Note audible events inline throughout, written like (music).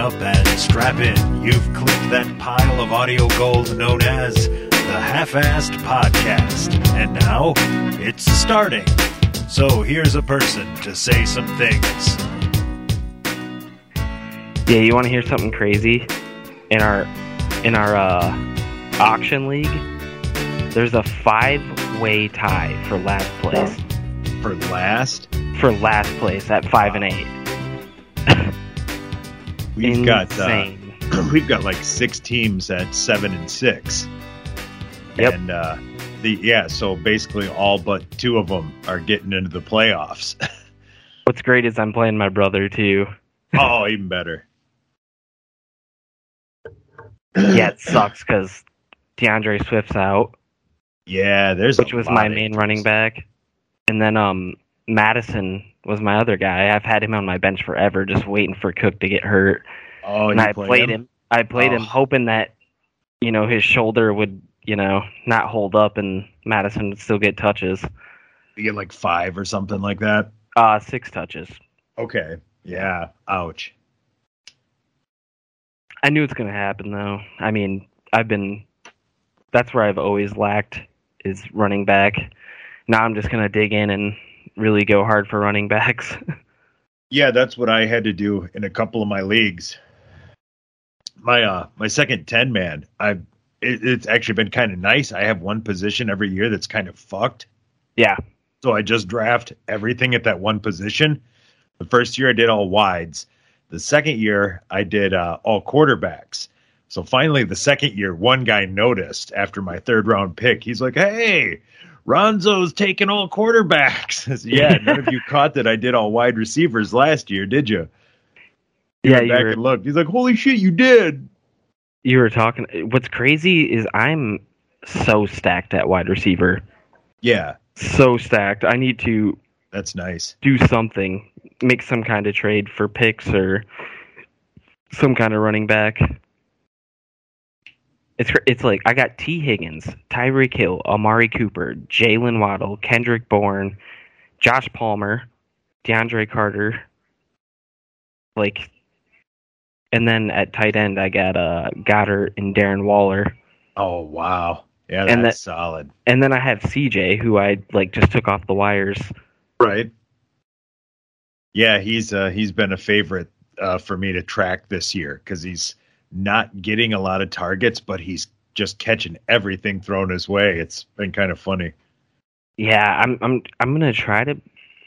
up and strap in. You've clicked that pile of audio gold known as the Half Assed Podcast. And now it's starting. So here's a person to say some things. Yeah, you want to hear something crazy? In our in our uh, auction league, there's a five-way tie for last place. For last, For last place at five and eight. We've got uh, (clears throat) we've got like six teams at seven and six. Yep. And uh, the yeah, so basically all but two of them are getting into the playoffs. (laughs) What's great is I'm playing my brother too. oh, even better. (clears throat) Yeah, it sucks because DeAndre Swift's out, Yeah, there's which was my main running back, and then um Madison was my other guy. I've had him on my bench forever, just waiting for Cook to get hurt. Oh, and I played played him. I played him Oh. hoping that you know his shoulder would you know not hold up and Madison would still get touches. You get like five or something like that. Uh six touches. Okay. Yeah. Ouch. I knew it's gonna happen though. I mean, I've been that's where I've always lacked is running back. Now I'm just gonna dig in and really go hard for running backs. (laughs) Yeah, that's what I had to do in a couple of my leagues. My uh my second ten man, I it, it's actually been kind of nice. I have one position every year that's kind of fucked. yeah. So I just draft everything at that one position. The first year I did all wides. The second year I did uh, all quarterbacks. So finally, the second year, one guy noticed after my third round pick. He's like, "Hey, Ronzo's taking all quarterbacks." (laughs) Yeah, none of you (laughs) caught that I did all wide receivers last year, did you? He Yeah, you back were, and looked. He's like, "Holy shit, you did!" you were talking what's crazy is I'm so stacked at wide receiver. Yeah, So stacked. I need to that's nice. do something, make some kind of trade for picks or some kind of running back. It's it's like I got Tee Higgins, Tyreek Hill, Amari Cooper, Jalen Waddle, Kendrick Bourne, Josh Palmer, DeAndre Carter, like, and then at tight end I got uh Goedert and Darren Waller, Oh wow, yeah, that's And that- solid. and then I have CJ who I like just took off the wires. Right. Yeah, he's uh, he's been a favorite uh, for me to track this year because he's not getting a lot of targets, but he's just catching everything thrown his way. It's been kind of funny. Yeah, I'm I'm I'm gonna try to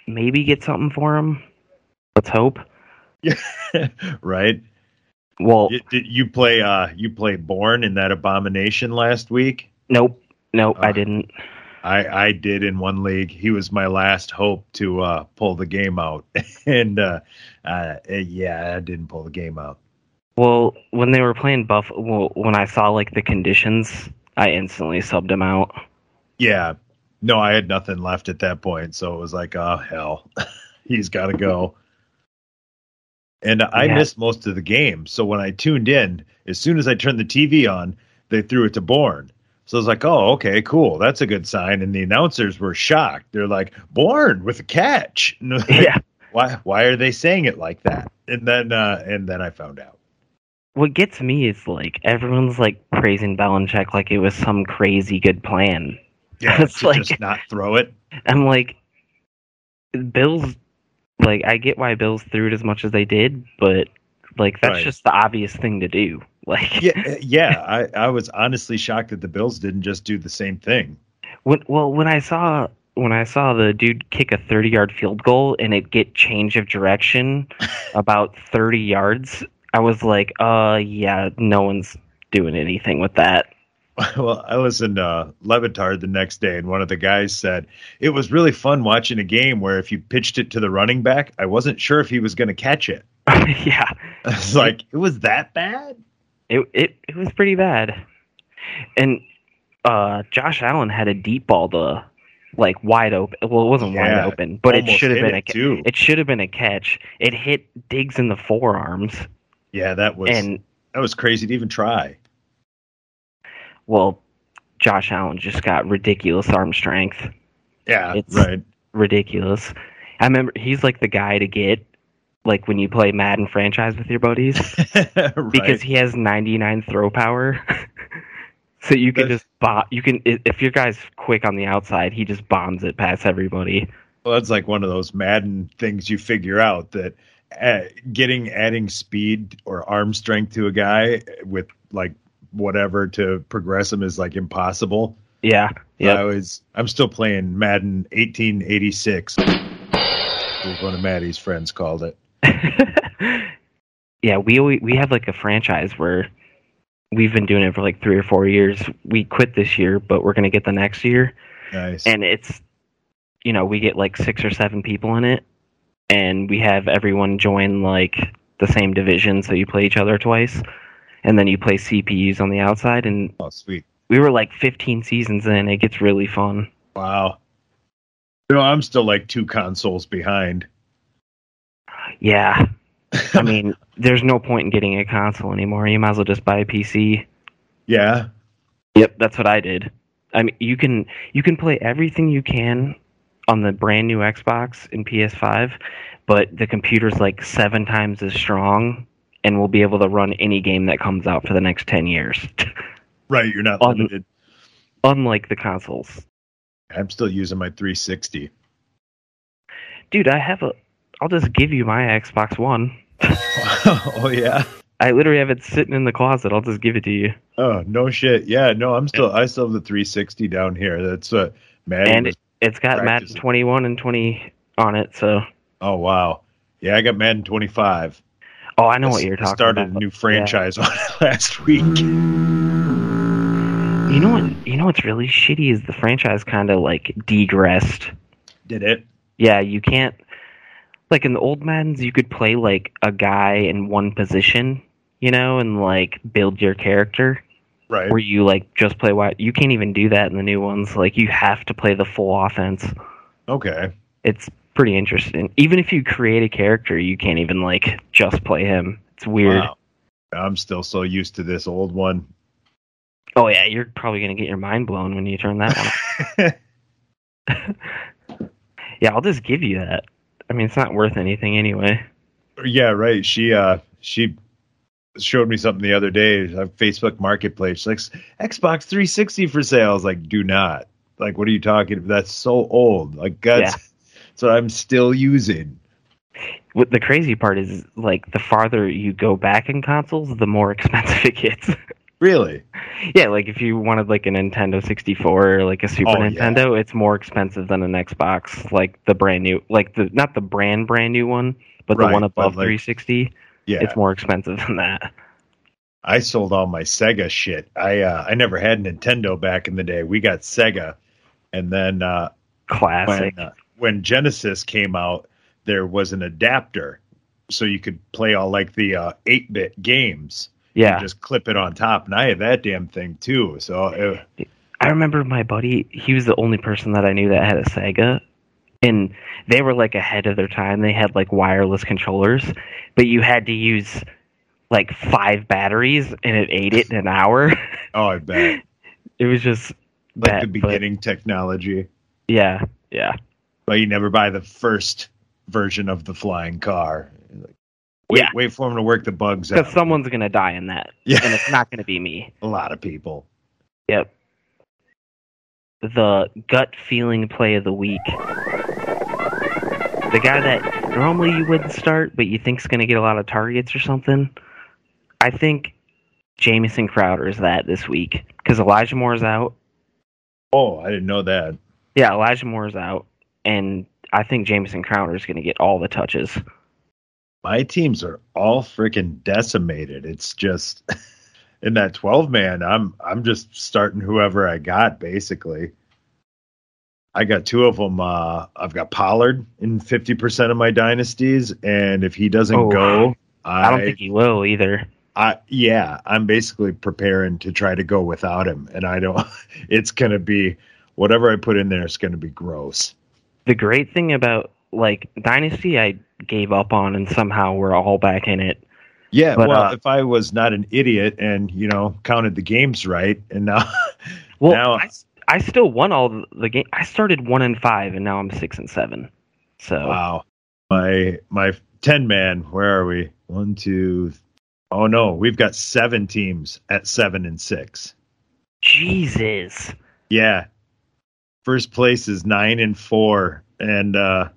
maybe get something for him. Let's hope. Yeah, (laughs) right? Well, You, did you play uh you played Bourne in that abomination last week? nope, nope, I Ah. didn't. I I did in one league. He was my last hope to uh pull the game out. (laughs) and uh, uh yeah, I didn't pull the game out. Well, when they were playing Buff, well, when I saw like the conditions, I instantly subbed him out. Yeah. No, I had nothing left at that point, so it was like, oh hell, (laughs) he's got to go. And I Yeah. missed most of the game, so when I tuned in, as soon as I turned the TV on, they threw it to Bourne. So I was like, oh, okay, cool, that's a good sign. And the announcers were shocked. They're like, Bourne with a catch. (laughs) And I was like, yeah. Why? Why are they saying it like that? And then, uh, and then I found out. What gets me is like everyone's like praising Belichick like it was some crazy good plan. Yeah, (laughs) It's to like- just not throw it. I'm like, Bills. Like I get why Bills threw it as much as they did, but like that's Right. just the obvious thing to do. (laughs) Like Yeah, uh, yeah. I, I was honestly shocked that the Bills didn't just do the same thing. When well, when I saw when I saw the dude kick a thirty yard field goal and it get change of direction (laughs) about thirty yards, I was like, uh yeah, no one's doing anything with that. (laughs) Well, I listened to uh, Le Batard the next day, and one of the guys said it was really fun watching a game where if you pitched it to the running back, I wasn't sure if he was going to catch it. (laughs) yeah. (laughs) I was like, it was that bad? It it it was pretty bad. And uh Josh Allen had a deep ball to like wide open. Well, it wasn't wide open, but it should have been a it, it should have been a catch. It hit Diggs in the forearms Yeah, that was and that was crazy to even try. well, Josh Allen just got ridiculous arm strength. Yeah, It's- right. Ridiculous. I remember he's like the guy to get like when you play Madden franchise with your buddies (laughs) right. because he has 99 throw power. (laughs) so you can That's- just bomb. You can if your guy's quick on the outside, he just bombs it past everybody. Well, that's like one of those Madden things you figure out that getting adding speed or arm strength to a guy with like whatever to progress him is like impossible. Yeah, Yeah. I was I'm still playing Madden 1886. Is one of Maddie's friends called it. (laughs) yeah, we always, we have like a franchise where we've been doing it for like three or four years. We quit this year, but we're gonna get the next year. Nice. and it's you know we get like six or seven people in it and we have everyone join like the same division so you play each other twice and then you play cpus on the outside and oh, sweet. we were like 15 seasons in it gets really fun Wow. You know, I'm still like two consoles behind. yeah (laughs) i mean there's no point in getting a console anymore you might as well just buy a pc yeah. Yep, that's what I did. I mean, you can you can play everything you can on the brand new Xbox and PS5, but the computer's like seven times as strong and will be able to run any game that comes out for the next 10 years. (laughs) Right. You're not On- limited. Unlike the consoles. I'm still using my 360. Dude, I have a I'll just give you my Xbox One. (laughs) oh yeah. I literally have it sitting in the closet. I'll just give it to you. Oh no shit. Yeah, no, I'm still I still have the 360 down here. That's uh Maddie And was- It's got Madden Practice it. 21 and 20 on it, so oh wow. Yeah, I got Madden 25. Oh, I know I what you're talking started about. Started a new franchise (laughs) on it last week. You know what? You know what's really shitty is the franchise kind of like degressed. Did it? Yeah, you can't. Like in the old Maddens, you could play like a guy in one position, you know, and like build your character. Right. Where you like just play wide. You can't even do that in the new ones. Like you have to play the full offense. Okay. It's pretty interesting. Even if you create a character, you can't even like just play him. It's weird. Wow. I'm still so used to this old one. Oh yeah, you're probably gonna get your mind blown when you turn that one. (laughs) (laughs) yeah, I'll just give you that. I mean, it's not worth anything anyway. yeah, right. She uh she showed me something the other day on Facebook Marketplace. Like Xbox 360 for sale. I was like, do not. Like, what are you talking? That's so old. Like, that's Yeah. (laughs) I'm still using. What the crazy part is, like, the farther you go back in consoles, the more (laughs) expensive it gets. Really? (laughs) yeah, like if you wanted like a Nintendo 64 or like a Super Oh, yeah. Nintendo, it's more expensive than an Xbox. Like the brand new, like the not the brand brand new one, but the Right, one but, above like, 360. Yeah. It's more expensive than that. I sold all my Sega shit. I uh, I never had Nintendo back in the day. We got Sega, and then uh, Classic. when uh, when Genesis came out, there was an adapter, so you could play all like the uh, eight bit games. yeah. just clip it on top, and I had that damn thing too. So uh, I remember my buddy, he was the only person that I knew that had a Sega. And they were like ahead of their time. They had like wireless controllers, but you had to use like five batteries and it ate it in an hour. (laughs) oh, I bet it was just like bad, the but beginning technology, yeah, yeah. but you never buy the first version of the flying car. Like, wait, Yeah. wait for them to work the bugs out. Because someone's going to die in that. Yeah. And it's not going to be me. (laughs) A lot of people. Yep. The gut feeling play of the week. The guy that normally you wouldn't start, but you think's going to get a lot of targets or something. I think Jamison Crowder is that this week because Elijah Moore's out. Oh, I didn't know that. Yeah, Elijah Moore's out, and I think Jamison Crowder is going to get all the touches. My teams are all freaking decimated. It's just (laughs) in that 12 man, I'm I'm just starting whoever I got basically. I got two of them. Uh, I've got Pollard in 50% of my dynasties, and if he doesn't Oh, go, I, I don't think he will either. I yeah, I'm basically preparing to try to go without him, and I don't. (laughs) It's gonna be whatever I put in there. It's gonna be gross. The great thing about like Dynasty, I gave up on, and somehow we're all back in it. Yeah, But, well, uh, if I was not an idiot and you know counted the games right, and now (laughs) Well, Now- I, I still won all the game. I started one and five, and now I'm six and seven. So wow, my my 10 man. Where are we? One, two. Oh no, we've got seven teams at seven and six. Jesus. Yeah. First place is nine and four. And uh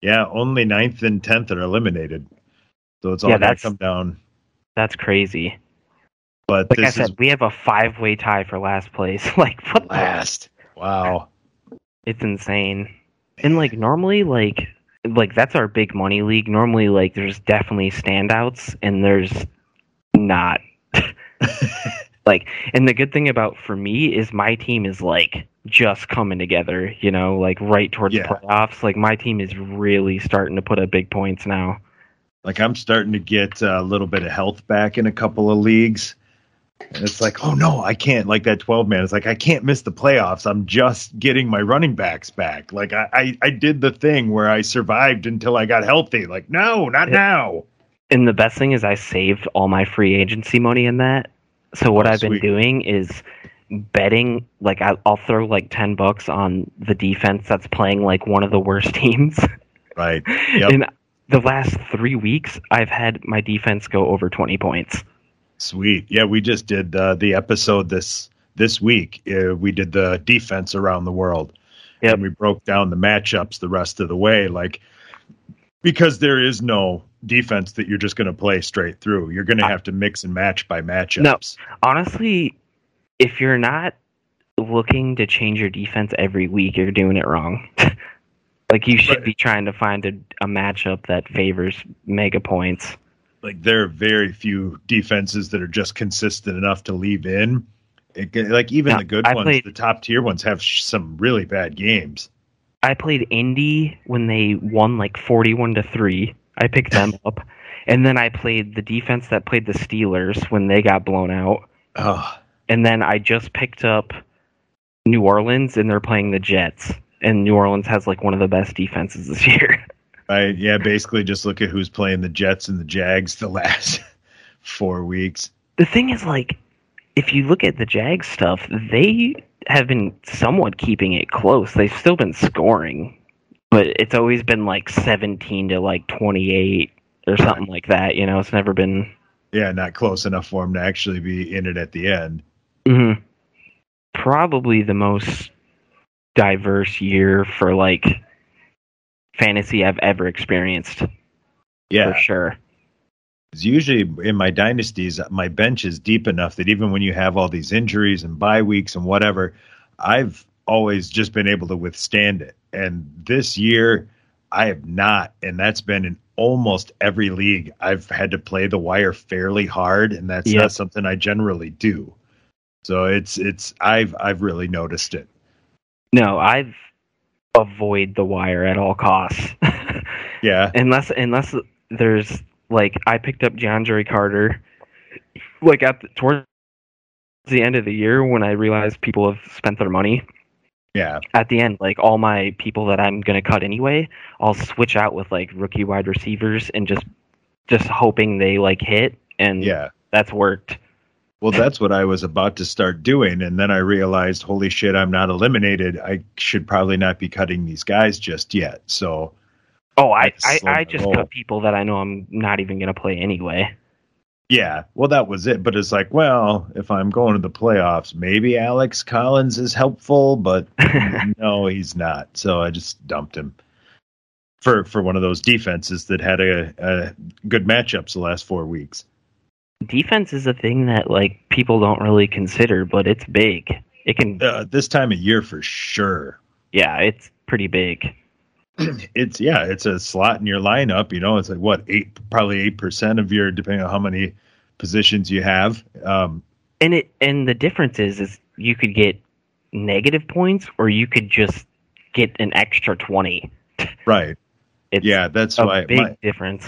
yeah, only ninth and tenth are eliminated. So it's all Yeah, gonna come down. That's crazy. But Like I said, is we have a five way tie for last place. (laughs) like what the last. Wow. It's insane. And like normally like like that's our big money league. Normally like there's definitely standouts and there's not. (laughs) like and the good thing about for me is my team is like just coming together, you know, like right towards Yeah. playoffs. Like my team is really starting to put up big points now. like I'm starting to get a little bit of health back in a couple of leagues. And it's like, oh no, I can't like that 12 man. It's like I can't miss the playoffs. I'm just getting my running backs back. Like I, I, I did the thing where I survived until I got healthy. Like, no, not Yeah. now. And the best thing is I saved all my free agency money in that. So what Oh, I've been doing is betting like I, I'll throw like 10 bucks on the defense that's playing like one of the worst (laughs) teams. Right. Yep. And the last 3 weeks I've had my defense go over 20 points. Sweet. Yeah, we just did uh, the episode this this week. Uh, we did the defense around the world. Yep. And we broke down the matchups the rest of the way. Like because there is no defense that you're just going to play straight through. You're going to have to mix and match by matchups. Honestly, if you're not looking to change your defense every week, you're doing it wrong. (laughs) like you should be trying to find a, a matchup that favors mega points. Like there are very few defenses that are just consistent enough to leave in. It, like even Now, the good I ones, played- the top tier ones have sh- some really bad games. I played Indy when they won like 41 to 3. I picked them (laughs) up. And then I played the defense that played the Steelers when they got blown out. Oh, And then I just picked up New Orleans and they're playing the Jets. And New Orleans has like one of the best defenses this (laughs) year. Right. Yeah. Basically, just look at who's playing the Jets and the Jags the last (laughs) four weeks. the thing is like if you look at the Jags stuff, they have been somewhat keeping it close. They've still been scoring, but it's always been like 17 to like 28 or something like that, you know. It's never been Yeah, not close enough for them to actually be in it at the end. Mm-hmm. Probably the most diverse year for like fantasy I've ever experienced. Yeah. For sure. 'Cause usually in my dynasties, my bench is deep enough that even when you have all these injuries and bye weeks and whatever, I've always just been able to withstand it. And this year, I have not. And that's been in almost every league. I've had to play the wire fairly hard, and that's not something I generally do. So it's it's I've I've really noticed it. No, I've avoid the wire at all costs. (laughs) Yeah. unless unless there's like I picked up DeAndre Carter like at the, towards the end of the year when I realized people have spent their money Yeah. at the end like all my people that I'm going to cut anyway I'll switch out with like rookie wide receivers and just just hoping they like hit and Yeah. that's worked Well, that's what I was about to start doing. And then I realized, holy shit, I'm not eliminated. I should probably not be cutting these guys just yet. So, oh I to I, I just cut people that I know I'm not even going to play anyway yeah, well, that was it. But it's like, well, if I'm going to the playoffs, maybe Alex Collins is helpful, but (laughs) no, he's not. So I just dumped him for for one of those defenses that had a, a good matchups the last four weeks. Defense is a thing that like people don't really consider but it's big it can Uh, this time of year, for sure. Yeah, it's pretty big. (clears throat) it's yeah, it's a slot in your lineup. You know, it's like what eight, probably eight percent of your, depending on how many positions you have. Um, And it and the difference is is you could get negative points or you could just get an extra 20. right. It's Yeah, that's a why big my, difference.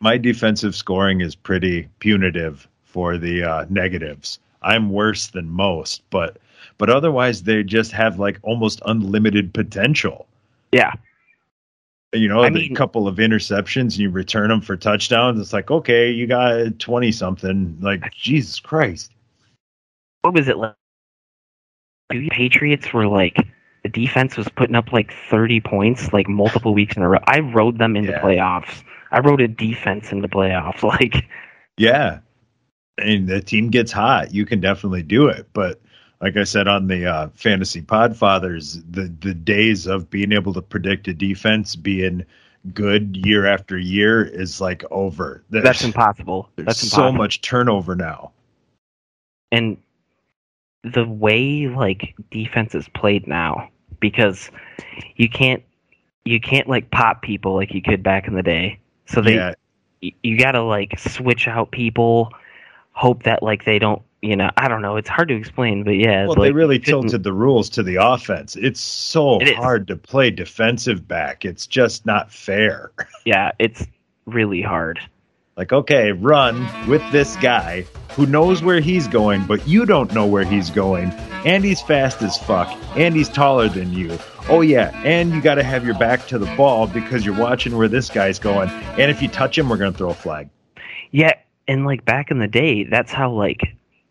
My defensive scoring is pretty punitive for the uh, negatives. I'm worse than most, but but otherwise they just have like almost unlimited potential. Yeah. You know, I mean- couple of interceptions, you return them for touchdowns. It's like, okay, you got twenty something. Like Jesus Christ. What was it like? The Patriots were like the defense was putting up like 30 points like multiple weeks in a row. I rode them into Yeah. playoffs. I wrote a defense in the playoffs. (laughs) Like, Yeah. And the team gets hot, you can definitely do it. But like I said on the uh, Fantasy Podfathers, the the days of being able to predict a defense being good year after year is like over. There's, that's impossible. there's That's so much turnover now. and the way like defense is played now because you can't you can't like pop people like you could back in the day so they yeah, y- you gotta like switch out people hope that like they don't you know i don't know it's hard to explain but yeah well, like, they really tilted the rules to the offense. It's so It hard to play defensive back. It's just not fair. (laughs) yeah it's really hard Like, okay, run with this guy who knows where he's going, but you don't know where he's going. And he's fast as fuck. And he's taller than you. Oh, yeah. And you got to have your back to the ball because you're watching where this guy's going. And if you touch him, we're going to throw a flag. yeah and like back in the day that's how like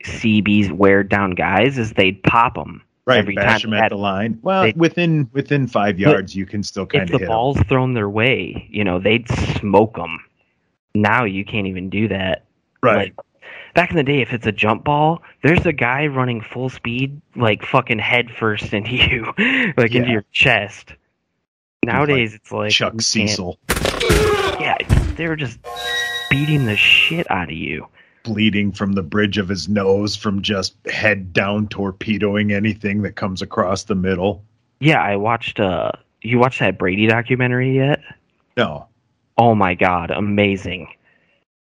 cbs wear down guys is they'd pop them Right. Every bash time they at the line. Well, they- within within five yards, you can still kind of. if the ball's thrown their way, you know, they'd smoke them. Now you can't even do that. Right. Like, back in the day, if it's a jump ball, there's a guy running full speed, like fucking head first into (laughs) you, like into your chest. Nowadays, it's like Chuck Cecil Yeah, they were just beating the shit out of you. bleeding from the bridge of his nose from just head down torpedoing anything that comes across the middle. Yeah, I watched. uh You watched that Brady documentary yet? No. Oh my god, amazing.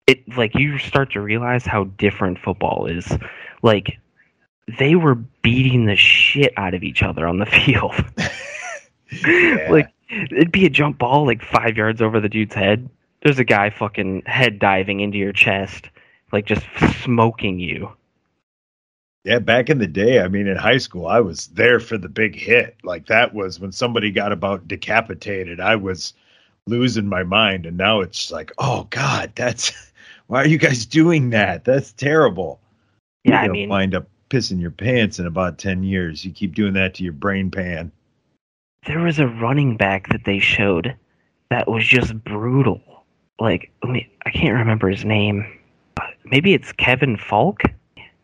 It like you start to realize how different football is. Like they were beating the shit out of each other on the (laughs) field. Yeah. Like it'd be a jump ball like 5 yards over the dude's head. There's a guy fucking head diving into your chest like just smoking you. Yeah, back in the day, I mean, in high school, I was there for the big hit. Like that was when somebody got about decapitated. I was losing my mind, and now it's like, oh God, that's (laughs) why are you guys doing that? That's terrible. Yeah, I mean wind up pissing your pants in about ten years. You keep doing that to your brain pan. there was a running back that they showed that was just brutal. Like I can't remember his name, but maybe it's Kevin Faulk.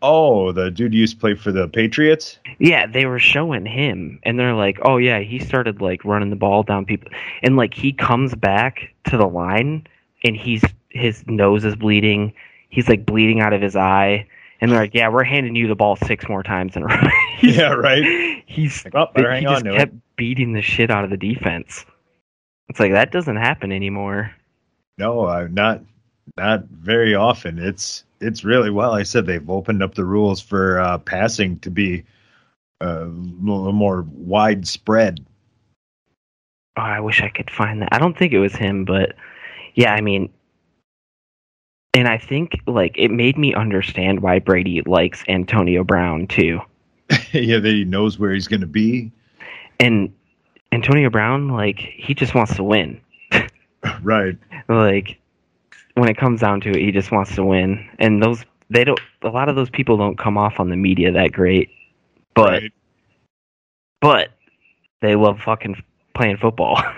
Oh, the dude used to play for the Patriots. Yeah, they were showing him, and they're like, "Oh yeah, he started like running the ball down people," and like he comes back to the line, and he's his nose is bleeding, he's like bleeding out of his eye, and they're like, "Yeah, we're handing you the ball six more times in a (laughs) row." Yeah, right. He's Like, oh, he just kept it. beating the shit out of the defense. It's like that doesn't happen anymore. No, I'm not not very often. It's it's really well. I said they've opened up the rules for uh, passing to be uh, a little more widespread. Oh, I wish I could find that. I don't think it was him, but yeah, I mean, and I think like it made me understand why Brady likes Antonio Brown too. (laughs) yeah, that he knows where he's going to be. And Antonio Brown, like, he just wants to win. (laughs) Right. Like, when it comes down to it, he just wants to win. And those, they don't, a lot of those people don't come off on the media that great. But, right. but they love fucking playing football. (laughs)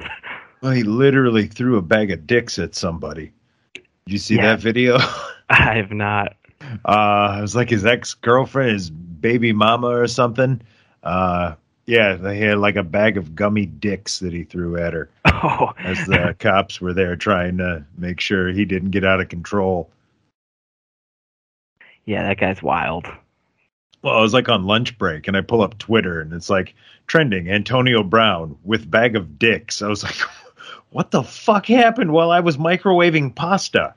Well, he literally threw a bag of dicks at somebody. Did you see Yeah. that video? (laughs) I have not. Uh, it was like his ex girlfriend, his baby mama or something. Uh, yeah, they had like a bag of gummy dicks that he threw at her Oh, (laughs) as the (laughs) cops were there trying to make sure he didn't get out of control. yeah, that guy's wild. Well, I was like on lunch break and I pull up Twitter and it's like trending Antonio Brown with bag of dicks. I was like, (laughs) what the fuck happened while I was microwaving pasta?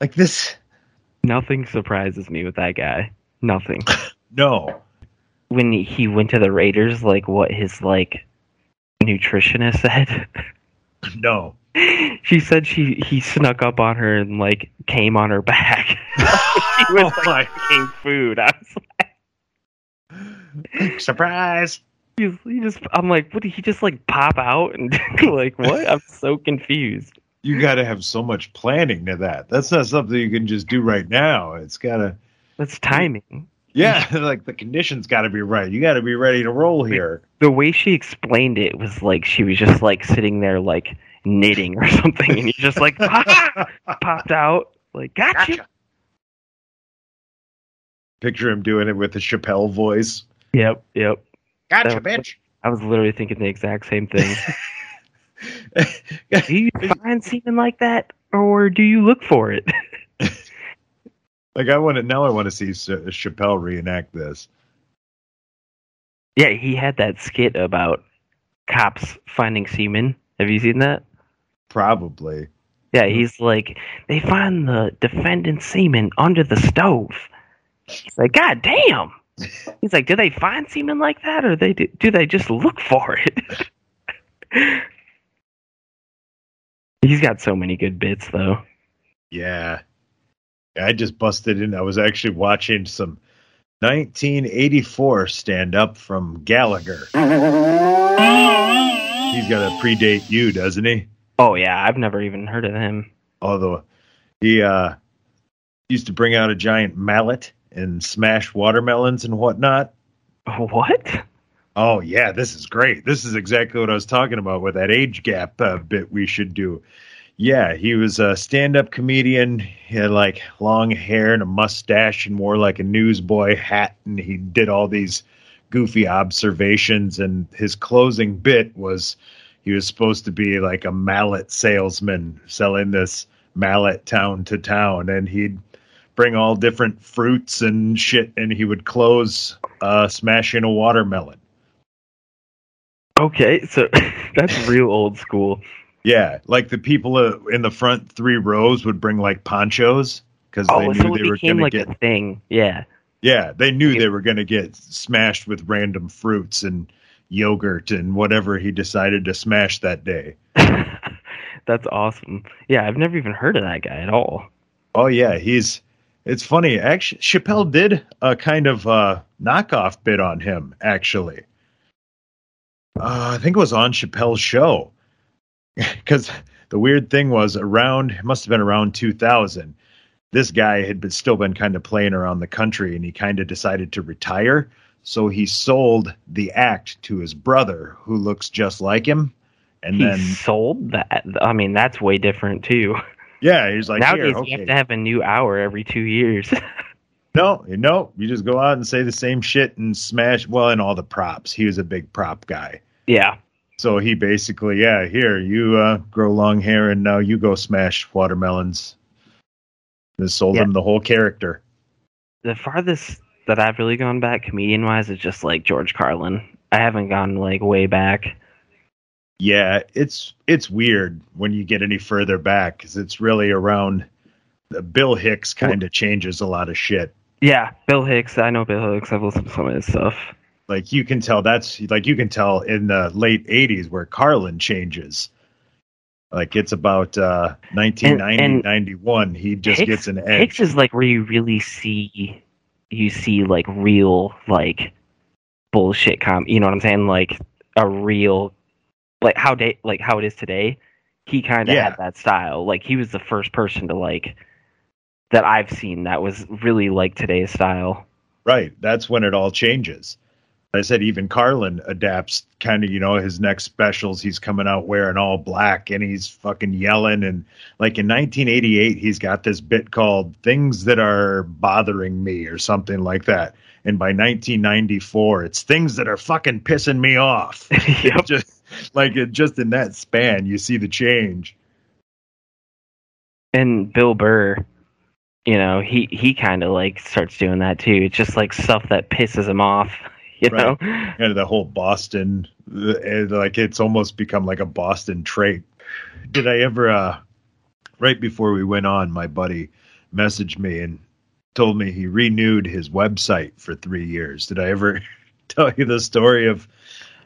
like this? Nothing surprises me with that guy. Nothing. No. when he went to the Raiders, like what his like nutritionist said. No. she said she he snuck up on her and like came on her back. (laughs) she was Oh like eating food. I was like, (laughs) Surprise. like, he just I'm like, what did he just like pop out and (laughs) like what? I'm so confused. You got to have so much planning to that. That's not something you can just do right now. It's got to, That's timing. Yeah, (laughs) like the conditions got to be right. You got to be ready to roll here. The way she explained it was like she was just like sitting there like knitting or (laughs) something, and he just like (laughs) ah! popped out, like gotcha. Gotcha. Picture him doing it with the Chappelle voice. Yep, yep. Gotcha, That- bitch. I was literally thinking the exact same thing. do you find semen like that, or do you look for it? Like I want to now. I want to see Chappelle reenact this. yeah, he had that skit about cops finding semen. Have you seen that? Probably. Yeah, he's like, they find the defendant's semen under the stove. He's like, God damn. He's like, do they find semen like that, or they do, do they just look for it? (laughs) he's got so many good bits, though. Yeah. I just busted in. I was actually watching some 1984 stand up from Gallagher. He's got to predate you, doesn't he? Oh yeah, I've never even heard of him. Although he uh, used to bring out a giant mallet and smash watermelons and whatnot. What? Oh yeah, this is great. This is exactly what I was talking about with that age gap uh, bit we should do. Yeah, he was a stand-up comedian. He had like long hair and a mustache and wore like a newsboy hat and he did all these goofy observations and his closing bit was he was supposed to be like a mallet salesman selling this mallet town to town and he'd bring all different fruits and shit and he would close uh smashing a watermelon. Okay, so (laughs) that's real old school. Yeah, like the people uh, in the front three rows would bring like ponchos because they Oh, knew so they were going like to get. a thing. Yeah. Yeah, they knew they were going to get smashed with random fruits and yogurt and whatever he decided to smash that day. (laughs) That's awesome. Yeah, I've never even heard of that guy at all. Oh yeah, he's. It's funny. Actually, Chappelle did a kind of uh, knockoff bit on him. Actually, uh, I think it was on Chappelle's show. (laughs) Because the weird thing was around, it must have been around 2000. This guy had been, still been kind of playing around the country, and he kind of decided to retire. So he sold the act to his brother, who looks just like him. And he then, sold that. I mean, that's way different too. yeah, he's like, Nowadays, Here, you have to have a new hour every two years. (laughs) No, no, you just go out and say the same shit and smash. Well, and all the props. He was a big prop guy, yeah. So he basically, yeah, here you uh, grow long hair and now you go smash watermelons. Just sold Yeah. him the whole character. The farthest that I've really gone back comedian wise is just like George Carlin. I haven't gone like way back. Yeah, it's it's weird when you get any further back because it's really around. The Bill Hicks kind of changes a lot of shit. Yeah, Bill Hicks. I know Bill Hicks. I've listened to some of his stuff. Like you can tell that's like you can tell in the late '80s where Carlin changes. Like it's about uh 1990, And- and 91. He just Hicks- gets an edge. Hicks is like where you really see you see like real like bullshit com you know what I'm saying? Like a real like how day like how it is today. He kind of Yeah. had that style. Like he was the first person to like that I've seen that was really like today's style. Right. That's when it all changes. I said even Carlin adapts kind of, you know, his next specials. He's coming out wearing all black and he's fucking yelling. And like in 1988, he's got this bit called Things That Are Bothering Me or something like that. And by 1994, it's Things That Are Fucking Pissing Me Off. (laughs) Yep. just like it, just in that span, you see the change. And Bill Burr, you know, he he kind of like starts doing that too. It's just like stuff that pisses him off, you know. Right. And the whole Boston, like it's almost become like a Boston trait. Did I ever, uh, right before we went on, my buddy messaged me and told me he renewed his website for three years. Did I ever (laughs) tell you the story of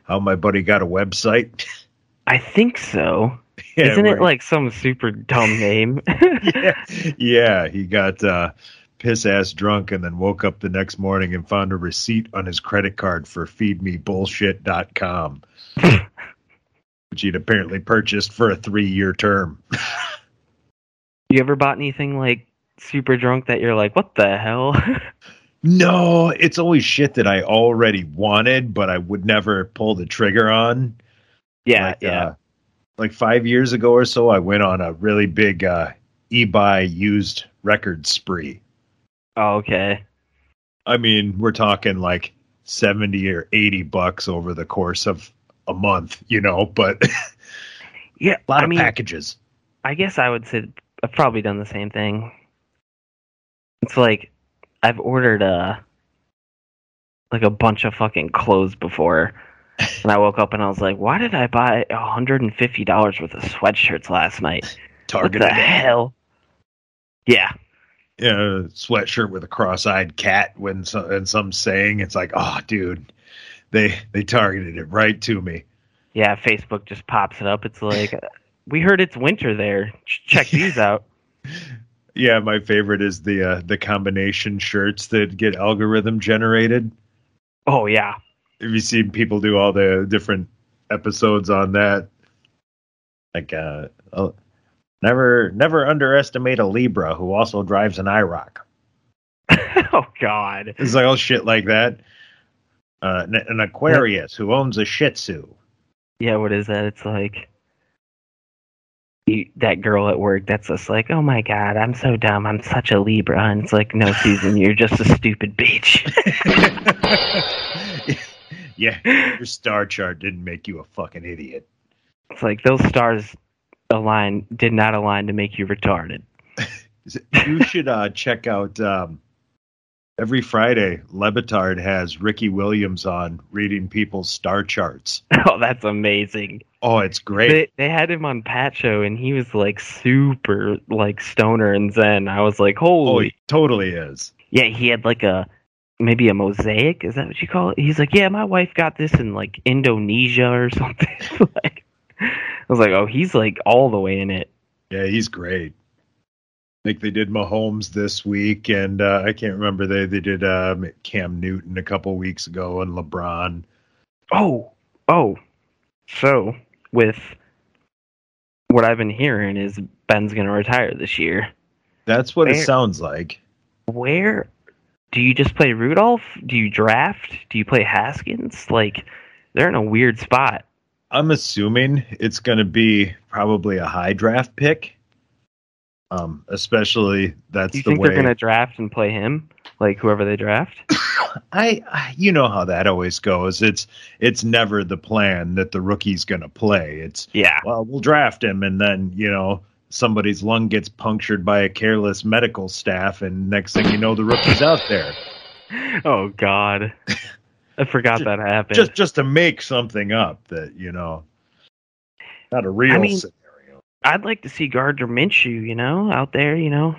how my buddy got a website? (laughs) I think so. Yeah, Isn't it like some super dumb name? (laughs) yeah, yeah, he got uh, piss ass drunk and then woke up the next morning and found a receipt on his credit card for feedmebullshit.com, (laughs) which he'd apparently purchased for a three year term. (laughs) you ever bought anything like super drunk that you're like, what the hell? (laughs) No, it's always shit that I already wanted, but I would never pull the trigger on. yeah, Like, yeah. uh, like five years ago or so, I went on a really big uh, eBay used record spree. Oh, okay. I mean, we're talking like seventy or eighty bucks over the course of a month, you know, but (laughs) Yeah, a lot I of mean, packages. I guess I would say I've probably done the same thing. It's like I've ordered a like a bunch of fucking clothes before, (laughs) and I woke up and I was like, "Why did I buy hundred and fifty dollars worth of sweatshirts last night? Targeted what the hell?" Yeah, know, sweatshirt with a cross-eyed cat when some, and some saying it's like, oh, dude, they they targeted it right to me. yeah. Facebook just pops it up. It's like, (laughs) "We heard it's winter there. Check these out." (laughs) Yeah, my favorite is the uh, the combination shirts that get algorithm generated. Oh yeah, Have you seen people do all the different episodes on that? Like, uh, oh, never never underestimate a Libra who also drives an IROC. (laughs) oh god. It's like all shit like that. Uh, an, an Aquarius who owns a Shih Tzu. Yeah, what is that? It's like you, that girl at work that's just like, oh my god, I'm so dumb. I'm such a Libra. And it's like, no, Susan, you're just a stupid bitch. (laughs) yeah, your star chart didn't make you a fucking idiot. it's like those stars align did not align to make you retarded. (laughs) You should uh, check out um, every Friday. Le Batard has Ricky Williams on reading people's star charts. (laughs) Oh, that's amazing. Oh, it's great. They, they had him on Pat Show, and he was like super like stoner and zen. I was like, Oh, holy he totally is. Yeah, he had like a maybe a mosaic. Is that what you call it? He's like, yeah, my wife got this in like Indonesia or something. (laughs) like, I was like, oh, he's like all the way in it. Yeah, he's great. Like they did Mahomes this week, and uh, I can't remember they they did um, Cam Newton a couple weeks ago, and LeBron. Oh, oh. So with what I've been hearing is Ben's gonna retire this year. That's what it sounds like. Where do you just play Rudolph? Do you draft? Do you play Haskins? Like they're in a weird spot. I'm assuming it's going to be probably a high draft pick. Um, especially that's Do you the think way they're gonna draft and play him? Like whoever they draft? (coughs) I, I you know how that always goes. It's it's never the plan that the rookie's going to play. It's Yeah. well, we'll draft him, and then you know somebody's lung gets punctured by a careless medical staff, and next thing you know, the rookie's out there (laughs) Oh God, (laughs) I forgot that happened. just just to make something up that you know not a real I mean- scenario. I'd like to see Gardner Minshew, you know, out there, you know.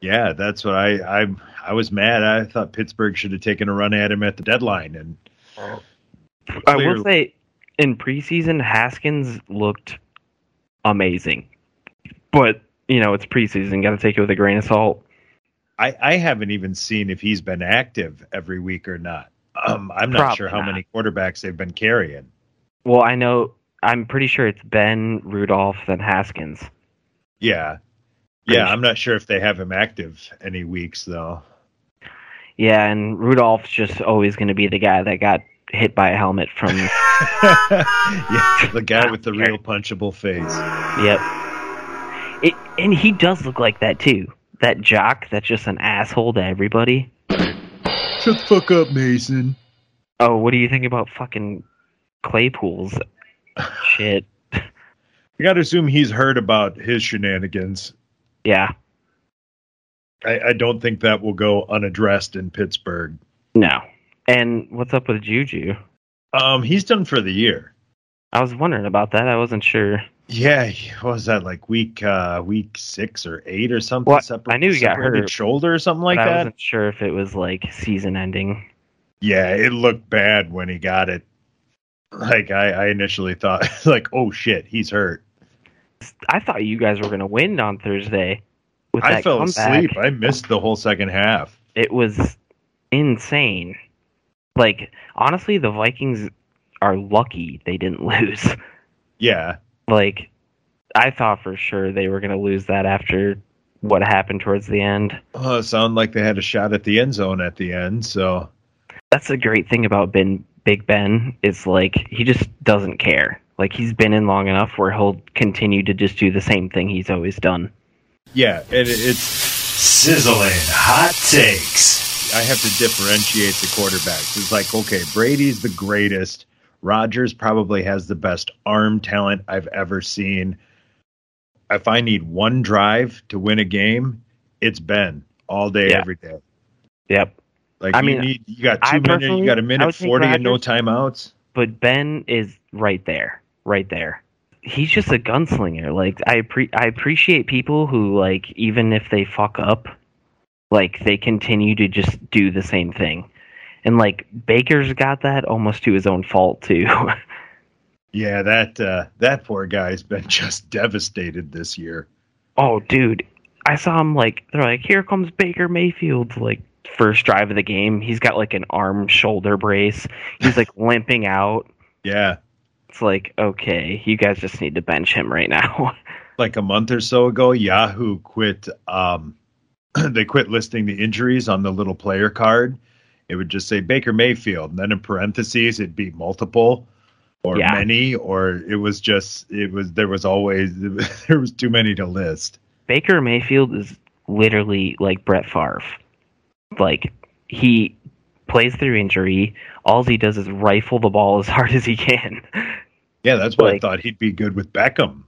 Yeah, that's what I I I was mad. I thought Pittsburgh should have taken a run at him at the deadline, and I will say, in preseason, Haskins looked amazing, but you know it's preseason. Got to take it with a grain of salt. I I haven't even seen if he's been active every week or not. Um, I'm not Probably sure how not. many quarterbacks they've been carrying. Well, I know. I'm pretty sure it's Ben Rudolph then Haskins. Yeah, yeah. I'm not sure if they have him active any weeks though. Yeah, and Rudolph's just always going to be the guy that got hit by a helmet from. (laughs) yeah, the guy with the real (laughs) punchable face. yep. It, and he does look like that too. That jock that's just an asshole to everybody. Shut the fuck up, Mason. Oh, what do you think about fucking Claypool's shit? I got to assume he's heard about his shenanigans. Yeah, I, I don't think that will go unaddressed in Pittsburgh. no. And what's up with Juju? Um, he's done for the year. I was wondering about that. I wasn't sure. Yeah, what was that like week uh week six or eight or something? Well, Separ- I knew he got hurt, shoulder or something like but I that. wasn't sure if it was like season ending. Yeah, it looked bad when he got it. Like I, I initially thought, (laughs) like, oh shit, he's hurt. I thought you guys were going to win on Thursday. With I that fell comeback. asleep. I missed the whole second half. It was insane. Like honestly, the Vikings are lucky they didn't (laughs) lose. Yeah, like I thought for sure they were going to lose that after what happened towards the end. oh, it sounded like they had a shot at the end zone at the end. So That's the great thing about Ben Big Ben is like he just doesn't care. Like he's been in long enough where he'll continue to just do the same thing he's always done. Yeah, and it's sizzling hot takes. I have to differentiate the quarterbacks. It's like, okay, Brady's the greatest. Rodgers probably has the best arm talent I've ever seen. If I need one drive to win a game, it's Ben all day, Yeah. every day. Yep. Like I you mean, need, you got I two minutes, you got a minute forty and no timeouts. But Ben is right there, right there. He's just a gunslinger. Like I appre- I appreciate people who like even if they fuck up, like they continue to just do the same thing. And like Baker's got that almost to his own fault too. (laughs) Yeah, that uh, that poor guy's been (laughs) just devastated this year. oh, dude, I saw him like they're like, here comes Baker Mayfield. Like first drive of the game, he's got like an arm shoulder brace. He's like (laughs) limping out. Yeah, It's like okay, you guys just need to bench him right now. like a month or so ago, Yahoo quit. Um, (clears throat) they quit listing the injuries on the little player card. It would just say Baker Mayfield, and then in parentheses it'd be multiple or Yeah. many, or it was just it was there was always (laughs) there was too many to list. Baker Mayfield is literally like Brett Favre. Like he plays through injury. All he does is rifle the ball (laughs) as hard as he can. Yeah, that's why I thought he'd be good with Beckham.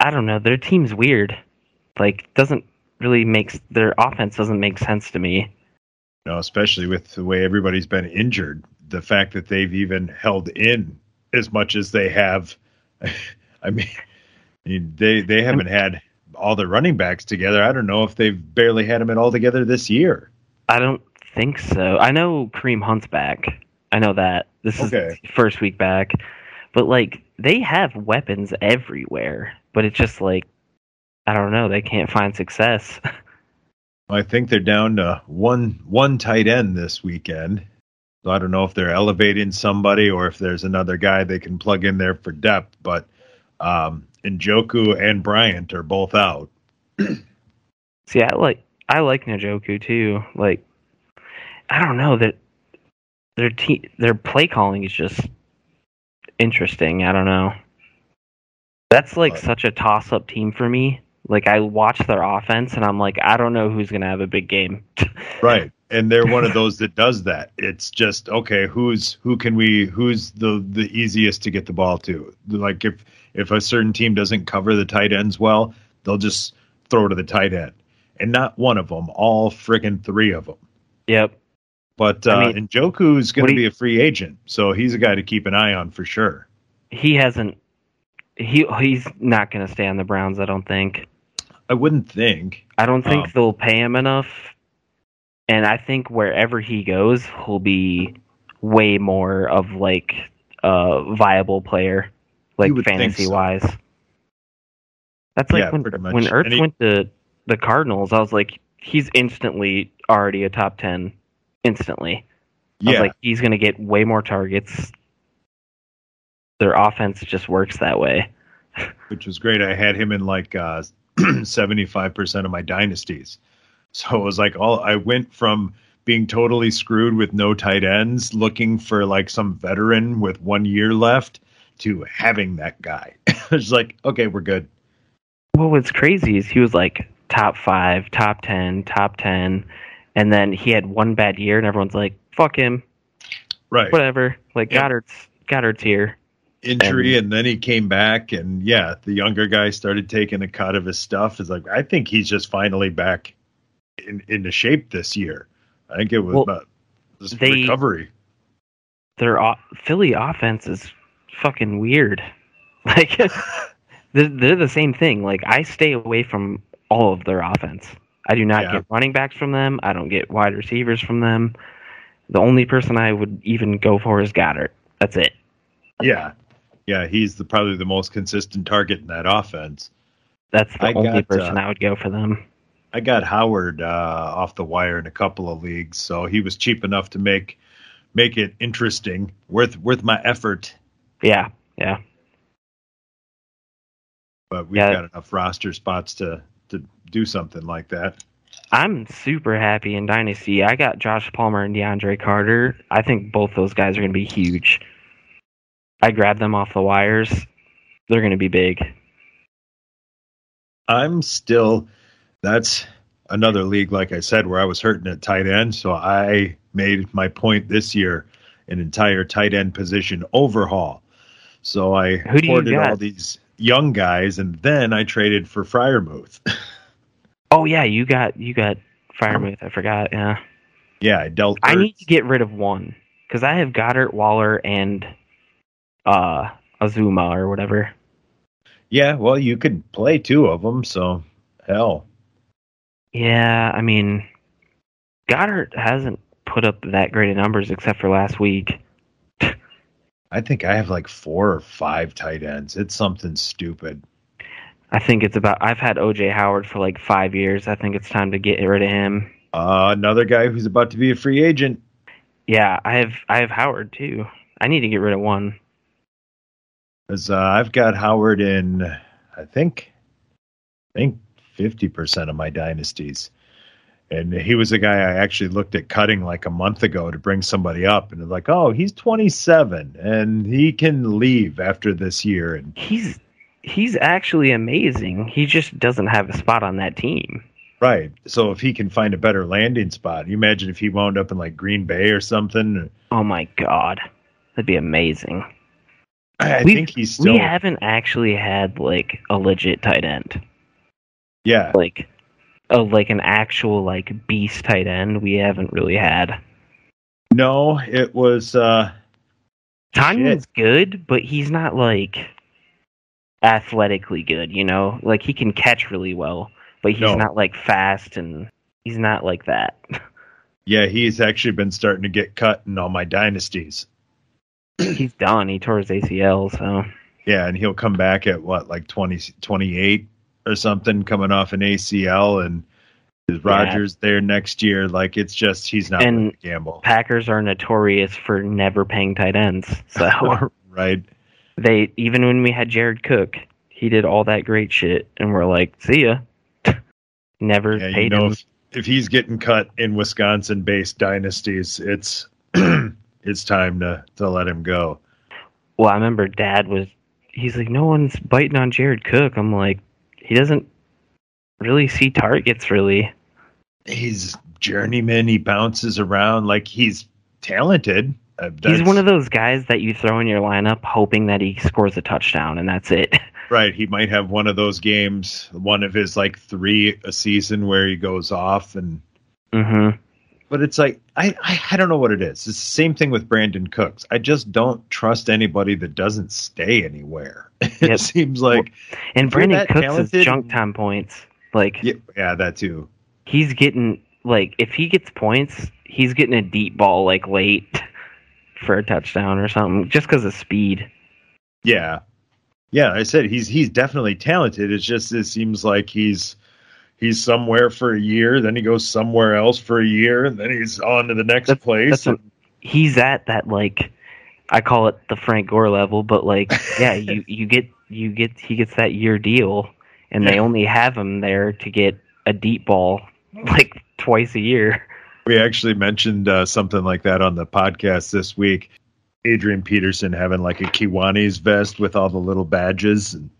I don't know. Their team's weird. Like doesn't really makes their offense doesn't make sense to me. You know, especially with the way everybody's been injured. The fact that they've even held in as much as they have. (laughs) I mean, they they haven't had all their running backs together. I don't know if they've barely had them at all together this year. I don't think so. I know Kareem Hunt's back. I know that. This is Okay. first week back. But like they have weapons everywhere. But it's just like I don't know, they can't find success. (laughs) I think they're down to one one tight end this weekend. So I don't know if they're elevating somebody or if there's another guy they can plug in there for depth. But um, Njoku and Bryant are both out. (clears throat) See, I like I like Njoku too. Like, I don't know that their te- their play calling is just interesting. I don't know. That's like But- such a toss up team for me. Like I watch their offense and I'm like, I don't know who's gonna have a big game. (laughs) Right. And they're one of those that does that. It's just okay, who's who can we who's the the easiest to get the ball to? Like if if a certain team doesn't cover the tight ends well, they'll just throw to the tight end. And not one of them, all friggin' three of them. yep. But uh, I mean, Njoku's going to be a free agent, so he's a guy to keep an eye on for sure. He hasn't. He he's not gonna stay on the Browns. I don't think. I wouldn't think. I don't think Um, they'll pay him enough. And I think wherever he goes, he'll be way more of like a viable player, like You would think fantasy so. wise. That's like Yeah, when when Ertz he- went to the Cardinals, I was like, he's instantly already a top ten, instantly. I was Yeah, like, he's gonna get way more targets. Their offense just works that way. (laughs) which was great. I had him in like uh, (clears throat) 75% of my dynasties. So it was like all I went from being totally screwed with no tight ends, looking for like some veteran with one year left, to having that guy. (laughs) it's like, okay, we're good. Well, what's crazy is he was like top five, top ten, top ten, and then he had one bad year, and everyone's like, "Fuck him, Right. whatever." Like Yeah. Goedert's Goedert's here. Injury, and then he came back, and yeah, the younger guy started taking a cut of his stuff. Is like, I think he's just finally back in into shape this year. I think it was Well, about they- recovery. Their Philly offense is fucking weird. (laughs) Like (laughs) they're, they're the same thing. Like I stay away from all of their offense. I do not Yeah. get running backs from them. I don't get wide receivers from them. The only person I would even go for is Goedert. That's it. Yeah, yeah, he's the probably the most consistent target in that offense. That's the I only got, person uh, I would go for them. I got Howard uh, off the wire in a couple of leagues, so he was cheap enough to make make it interesting, worth worth my effort. Yeah, yeah. But we've Yeah. got enough roster spots to to do something like that. I'm super happy in Dynasty. I got Josh Palmer and DeAndre Carter. I think both those guys are going to be huge. I grab them off the wires. They're going to be big. I'm still that's another league, like I said, where I was hurting at tight end. So I made my point this year an entire tight end position overhaul. So I Who do you hoarded all these young guys, and then I traded for Freiermuth. (laughs) Oh yeah, you got you got Freiermuth. I forgot. Yeah, yeah, I dealt. I need to get rid of one because I have Goedert, Waller, and uh Uzomah or whatever. Yeah, well, you could play two of them, so hell. Yeah, I mean, Goedert hasn't put up that great of numbers except for last week. I think I have like four or five tight ends. It's something stupid. I think it's about. I've had OJ Howard for like five years. I think it's time to get rid of him. Uh, another guy who's about to be a free agent. Yeah, I have. I have Howard too. I need to get rid of one. Because uh, I've got Howard in, I think, I think fifty percent of my dynasties, and he was a guy I actually looked at cutting like a month ago to bring somebody up, and like, oh, he's twenty seven, and he can leave after this year, and He's he's actually amazing. He just doesn't have a spot on that team. right. So if he can find a better landing spot, you imagine if he wound up in like Green Bay or something. Oh my god, that'd be amazing. I think he's still, We haven't actually had like a legit tight end, yeah. like a like an actual like beast tight end. We haven't really had. No, it was. uh Tonyan's good, but he's not like athletically good. You know, like he can catch really well, but he's No. not like fast and he's not like that. (laughs) Yeah, he's actually been starting to get cut in all my dynasties. He's done. He tore his ACL, so Yeah, and he'll come back at what, like 20, 28 or something, coming off an ACL, and is Yeah. Rodgers there next year? Like, it's just he's not And- gamble, Packers are notorious for never paying tight ends. So (laughs) right? they even when we had Jared Cook, he did all that great shit, and we're like, see ya. (laughs) Never Yeah, you paid know, him. if, if he's getting cut in Wisconsin-based dynasties, it's (clears throat) it's time to to let him go. Well, I remember Dad was. He's like, no one's biting on Jared Cook. I'm like, he doesn't really see targets really. He's journeyman. He bounces around like he's talented. Uh, He's one of those guys that you throw in your lineup hoping that he scores a touchdown, and that's it. (laughs) Right, he might have one of those games, one of his like three a season where he goes off and hmm but it's like I, I I don't know what it is. It's the same thing with Brandin Cooks. I just don't trust anybody that doesn't stay anywhere. (laughs) it Yep. seems like And Brandin Cooks talented- is junk time points. Like yeah, yeah, that too. he's getting like if he gets points, he's getting a deep ball like late (laughs) for a touchdown or something, just because of speed. Yeah. Yeah, I said he's he's definitely talented. It's just it seems like he's he's somewhere for a year, then he goes somewhere else for a year, and then he's on to the next That's- place. that's what- He's at that like I call it the Frank Gore level, but like (laughs) yeah, you you get you get he gets that year deal, and they only have him there to get a deep ball like twice a year. We actually mentioned uh, something like that on the podcast this week. Adrian Peterson having like a Kiwanis vest with all the little badges. And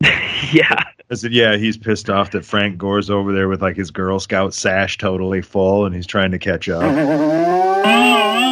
(laughs) yeah, I said, yeah, he's pissed off that Frank Gore's over there with like his Girl Scout sash totally full and he's trying to catch up. (laughs)